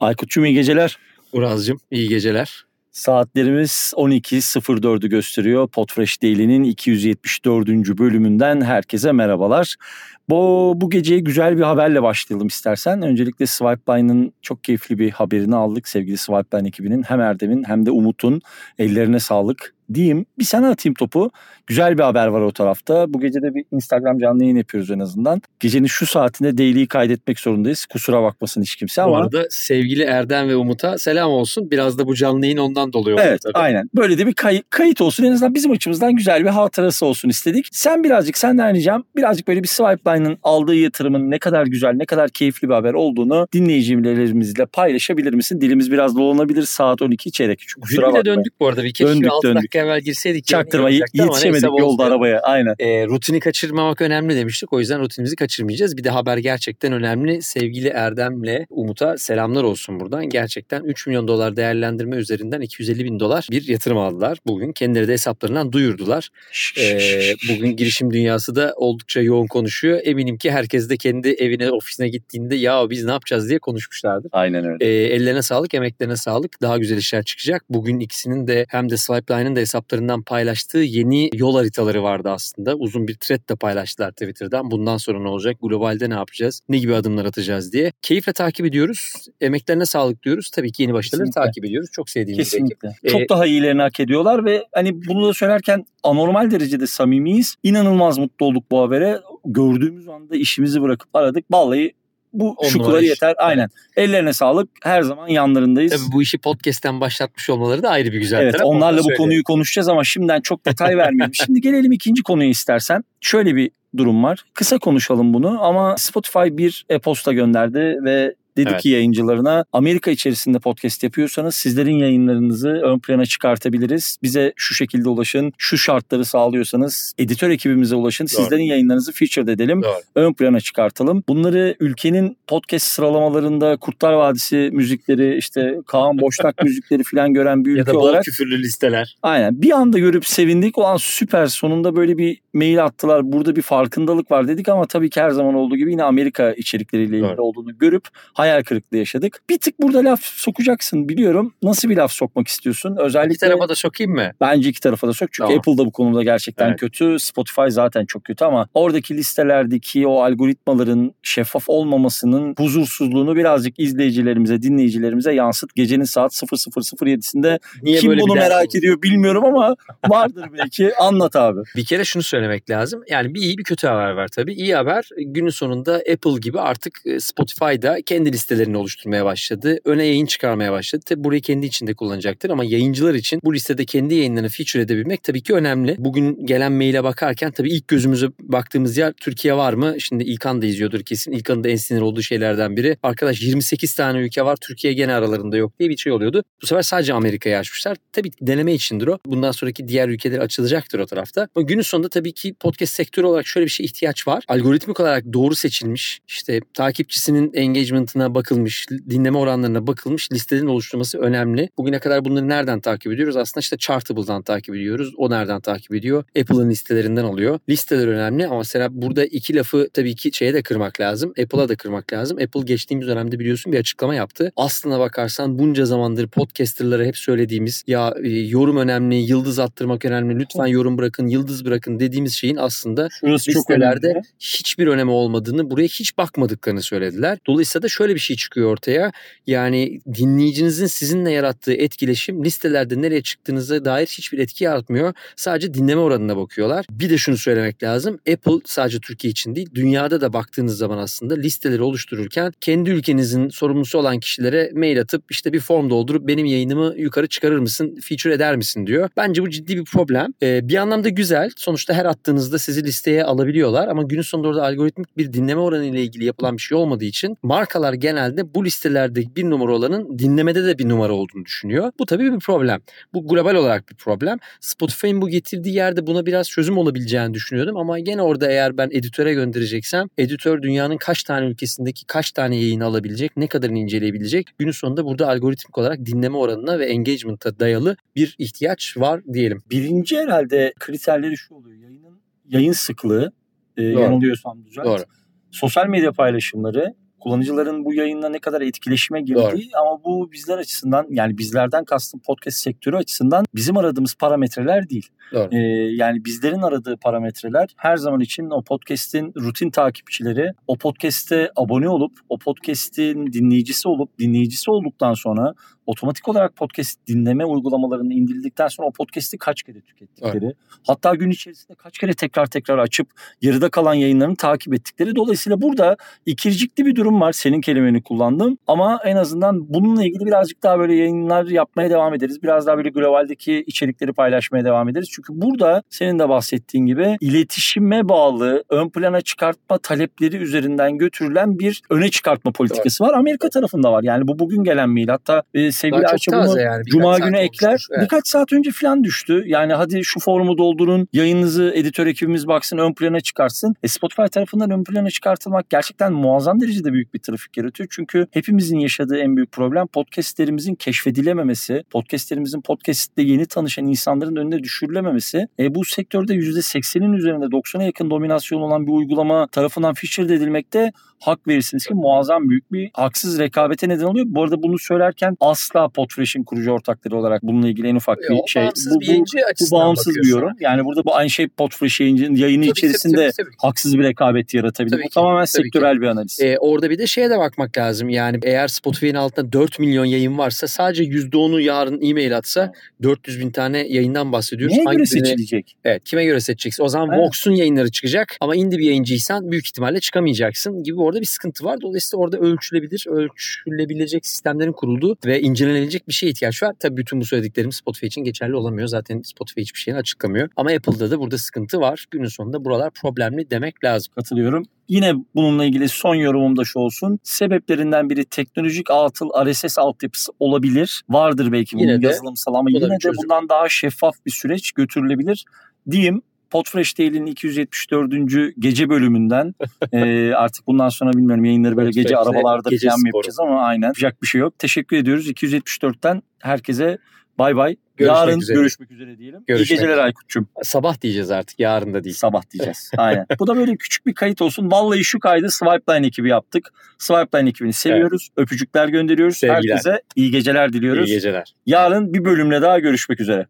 Aykut'cum iyi geceler. Uraz'cığım iyi geceler. Saatlerimiz 12.04'ü gösteriyor. Podfresh Daily'nin 274. bölümünden herkese merhabalar. Bu, bu geceye güzel bir haberle başlayalım istersen. Öncelikle Swipeline'ın çok keyifli bir haberini aldık sevgili Swipeline ekibinin. Hem Erdem'in hem de Umut'un ellerine sağlık diyeyim. Bir sana atayım topu. Güzel bir haber var o tarafta. Bu gece de bir Instagram canlı yayın yapıyoruz en azından. Gecenin şu saatinde daily'yi kaydetmek zorundayız. Kusura bakmasın hiç kimse ama. Bu arada sevgili Erdem ve Umut'a selam olsun. Biraz da bu canlı yayın ondan doluyor. Evet tabii. aynen. Böyle de bir kay- kayıt olsun. En azından bizim açımızdan güzel bir hatırası olsun istedik. Sen birazcık senden ricam birazcık böyle bir Swipeline'ın aldığı yatırımın ne kadar güzel ne kadar keyifli bir haber olduğunu dinleyicilerimizle paylaşabilir misin? Dilimiz biraz dolanabilir saat 12 çeyrek. Kusura bakma. döndük bu arada. Bir keşke döndük, 6 döndük. dakika evvel girseydik. Çaktırma yetişemedik yolda arabaya aynen. E, rutini kaçırmamak önemli demiştik. O yüzden rutinimizi kaçırmayacağız. Bir de haber gerçekten önemli. Sevgili Erdem'le Umut'a selamlar olsun buradan. Gerçekten 3 milyon dolar değerlendirme üzerinden 250 bin dolar bir yatırım aldılar. Bugün kendileri de hesaplarından duyurdular. E, bugün girişim dünyası da oldukça yoğun konuşuyor. Eminim ki herkes de kendi evine ofisine gittiğinde ya biz ne yapacağız diye konuşmuşlardır. Aynen öyle. E, ellerine sağlık, emeklerine sağlık. Daha güzel işler çıkacak. Bugün ikisinin de hem de Swipeline'ın da hesaplarından paylaştığı yeni yol haritaları vardı aslında. Uzun bir thread de paylaştılar Twitter'dan. Bundan sonra ne olacak? Globalde ne yapacağız? Ne gibi adımlar atacağız diye. Keyifle takip ediyoruz. Emeklerine sağlık diyoruz. Tabii ki yeni başarıları Kesinlikle. takip ediyoruz. Çok sevdiğimiz Kesinlikle. ekip. Çok ee, daha iyilerini hak ediyorlar ve hani bunu da söylerken anormal derecede samimiyiz. İnanılmaz mutlu olduk bu habere. Gördüğümüz anda işimizi bırakıp aradık. Vallahi bu On şukuları yeter. Aynen. Ellerine sağlık. Her zaman yanlarındayız. Tabii bu işi podcast'ten başlatmış olmaları da ayrı bir güzel evet, Onlarla bu konuyu konuşacağız ama şimdiden çok detay vermeyelim. Şimdi gelelim ikinci konuya istersen. Şöyle bir durum var. Kısa konuşalım bunu ama Spotify bir e-posta gönderdi ve Dedi evet. ki yayıncılarına Amerika içerisinde podcast yapıyorsanız sizlerin yayınlarınızı ön plana çıkartabiliriz. Bize şu şekilde ulaşın. Şu şartları sağlıyorsanız editör ekibimize ulaşın. Doğru. Sizlerin yayınlarınızı featured edelim. Doğru. Ön plana çıkartalım. Bunları ülkenin podcast sıralamalarında Kurtlar Vadisi müzikleri işte Kaan Boşnak müzikleri falan gören bir ülke ya da bol olarak. küfürlü listeler. Aynen. Bir anda görüp sevindik. O an süper. Sonunda böyle bir mail attılar. Burada bir farkındalık var dedik ama tabii ki her zaman olduğu gibi yine Amerika içerikleriyle ilgili olduğunu görüp hayal kırıklığı yaşadık. Bir tık burada laf sokacaksın biliyorum. Nasıl bir laf sokmak istiyorsun? Özellikle iki tarafa da sokayım mı? Bence iki tarafa da sok. Çünkü tamam. Apple da bu konuda gerçekten evet. kötü. Spotify zaten çok kötü ama oradaki listelerdeki o algoritmaların şeffaf olmamasının huzursuzluğunu birazcık izleyicilerimize, dinleyicilerimize yansıt. Gecenin saat 00.07'sinde Niye kim bunu merak oldu? ediyor bilmiyorum ama vardır belki. Anlat abi. Bir kere şunu söylemek lazım. Yani bir iyi bir kötü haber var tabii. İyi haber günün sonunda Apple gibi artık e, Spotify'da kendi kendi listelerini oluşturmaya başladı. Öne yayın çıkarmaya başladı. Tabi burayı kendi içinde kullanacaktır ama yayıncılar için bu listede kendi yayınlarını feature edebilmek tabii ki önemli. Bugün gelen maile bakarken tabii ilk gözümüze baktığımız yer Türkiye var mı? Şimdi İlkan da izliyordur kesin. İlkan'ın da en sinir olduğu şeylerden biri. Arkadaş 28 tane ülke var. Türkiye gene aralarında yok diye bir şey oluyordu. Bu sefer sadece Amerika'yı açmışlar. Tabii deneme içindir o. Bundan sonraki diğer ülkeler açılacaktır o tarafta. Ama günün sonunda tabii ki podcast sektörü olarak şöyle bir şey ihtiyaç var. Algoritmik olarak doğru seçilmiş, işte takipçisinin engagement'ını sayısına bakılmış, dinleme oranlarına bakılmış listelerin oluşturması önemli. Bugüne kadar bunları nereden takip ediyoruz? Aslında işte Chartable'dan takip ediyoruz. O nereden takip ediyor? Apple'ın listelerinden alıyor. Listeler önemli ama mesela burada iki lafı tabii ki şeye de kırmak lazım. Apple'a da kırmak lazım. Apple geçtiğimiz dönemde biliyorsun bir açıklama yaptı. Aslına bakarsan bunca zamandır podcasterlara hep söylediğimiz ya e, yorum önemli, yıldız attırmak önemli, lütfen yorum bırakın, yıldız bırakın dediğimiz şeyin aslında Şurası listelerde hiçbir önemi olmadığını, buraya hiç bakmadıklarını söylediler. Dolayısıyla da şöyle şöyle bir şey çıkıyor ortaya. Yani dinleyicinizin sizinle yarattığı etkileşim listelerde nereye çıktığınıza dair hiçbir etki yaratmıyor. Sadece dinleme oranına bakıyorlar. Bir de şunu söylemek lazım. Apple sadece Türkiye için değil dünyada da baktığınız zaman aslında listeleri oluştururken kendi ülkenizin sorumlusu olan kişilere mail atıp işte bir form doldurup benim yayınımı yukarı çıkarır mısın, feature eder misin diyor. Bence bu ciddi bir problem. Ee, bir anlamda güzel. Sonuçta her attığınızda sizi listeye alabiliyorlar ama günün sonunda orada algoritmik bir dinleme oranı ile ilgili yapılan bir şey olmadığı için markalar genelde bu listelerde bir numara olanın dinlemede de bir numara olduğunu düşünüyor. Bu tabii bir problem. Bu global olarak bir problem. Spotify'ın bu getirdiği yerde buna biraz çözüm olabileceğini düşünüyordum ama gene orada eğer ben editöre göndereceksem editör dünyanın kaç tane ülkesindeki kaç tane yayını alabilecek, ne kadarını inceleyebilecek? Günün sonunda burada algoritmik olarak dinleme oranına ve engagement'a dayalı bir ihtiyaç var diyelim. Birinci herhalde kriterleri şu oluyor. Yayının yayın sıklığı, e, yanılıyorsam düzelt. Doğru. Sosyal medya paylaşımları, kullanıcıların bu yayınla ne kadar etkileşime girdiği Doğru. ama bu bizler açısından yani bizlerden kastım podcast sektörü açısından bizim aradığımız parametreler değil. Doğru. Ee, yani bizlerin aradığı parametreler her zaman için o podcast'in rutin takipçileri, o podcast'e abone olup, o podcast'in dinleyicisi olup, dinleyicisi olduktan sonra otomatik olarak podcast dinleme uygulamalarını indirildikten sonra o podcast'i kaç kere tükettikleri, evet. hatta gün içerisinde kaç kere tekrar tekrar açıp yarıda kalan yayınlarını takip ettikleri. Dolayısıyla burada ikircikli bir durum var. Senin kelimeni kullandım ama en azından bununla ilgili birazcık daha böyle yayınlar yapmaya devam ederiz. Biraz daha böyle globaldeki içerikleri paylaşmaya devam ederiz. Çünkü burada senin de bahsettiğin gibi iletişime bağlı ön plana çıkartma talepleri üzerinden götürülen bir öne çıkartma politikası evet. var. Amerika tarafında var. Yani bu bugün gelen mail. Hatta e, sevgili Ayça bunu yani. Cuma günü ekler. Evet. Birkaç saat önce falan düştü. Yani hadi şu formu doldurun, yayınınızı editör ekibimiz baksın, ön plana çıkarsın. E, Spotify tarafından ön plana çıkartılmak gerçekten muazzam derecede büyük bir trafik yaratıyor. Çünkü hepimizin yaşadığı en büyük problem podcastlerimizin keşfedilememesi, podcastlerimizin podcastte yeni tanışan insanların önüne düşürülememesi. E, bu sektörde %80'in üzerinde 90'a yakın dominasyon olan bir uygulama tarafından featured edilmekte hak verirsiniz ki muazzam büyük bir haksız rekabete neden oluyor. Bu arada bunu söylerken asla Podfresh'in kurucu ortakları olarak bununla ilgili en ufak bir şey. Bağımsız bu, bir bu, bu bağımsız bir yorum. Yani burada bu aynı şey Podfresh yayıncının yayını tabii, içerisinde tabii, tabii, tabii. haksız bir rekabet yaratabilir. Tabii bu ki, tamamen tabii sektörel ki. bir analiz. Ee, orada bir de şeye de bakmak lazım. Yani eğer Spotify'ın altında 4 milyon yayın varsa sadece %10'u yarın e-mail atsa 400 bin tane yayından bahsediyoruz. Neye göre seçilecek? Evet kime göre seçeceksin? O zaman evet. Vox'un yayınları çıkacak ama indie bir yayıncıysan büyük ihtimalle çıkamayacaksın gibi orada bir sıkıntı var. Dolayısıyla orada ölçülebilir, ölçülebilecek sistemlerin kurulduğu ve incelenebilecek bir şeye ihtiyaç var. Tabii bütün bu söylediklerim Spotify için geçerli olamıyor. Zaten Spotify hiçbir şeyini açıklamıyor. Ama Apple'da da burada sıkıntı var. Günün sonunda buralar problemli demek lazım. Katılıyorum. Yine bununla ilgili son yorumum da şu olsun. Sebeplerinden biri teknolojik atıl RSS altyapısı olabilir. Vardır belki bunun yine yazılımsal ama yine de bundan daha şeffaf bir süreç götürülebilir diyeyim. Podfresh Daily'nin 274. gece bölümünden e, artık bundan sonra bilmiyorum yayınları böyle gece arabalarda gece falan mı yapacağız ama aynen yapacak bir şey yok. Teşekkür ediyoruz. 274'ten herkese bay bay. Görüşmek Yarın üzere. görüşmek üzere diyelim. Görüşmek. İyi geceler Aykut'cum. Sabah diyeceğiz artık. Yarın da değil. Sabah diyeceğiz. Aynen. Bu da böyle küçük bir kayıt olsun. Vallahi şu kaydı Swipeline ekibi yaptık. Swipeline ekibini seviyoruz. Evet. Öpücükler gönderiyoruz. Sevgiler. Herkese iyi geceler diliyoruz. İyi geceler. Yarın bir bölümle daha görüşmek üzere.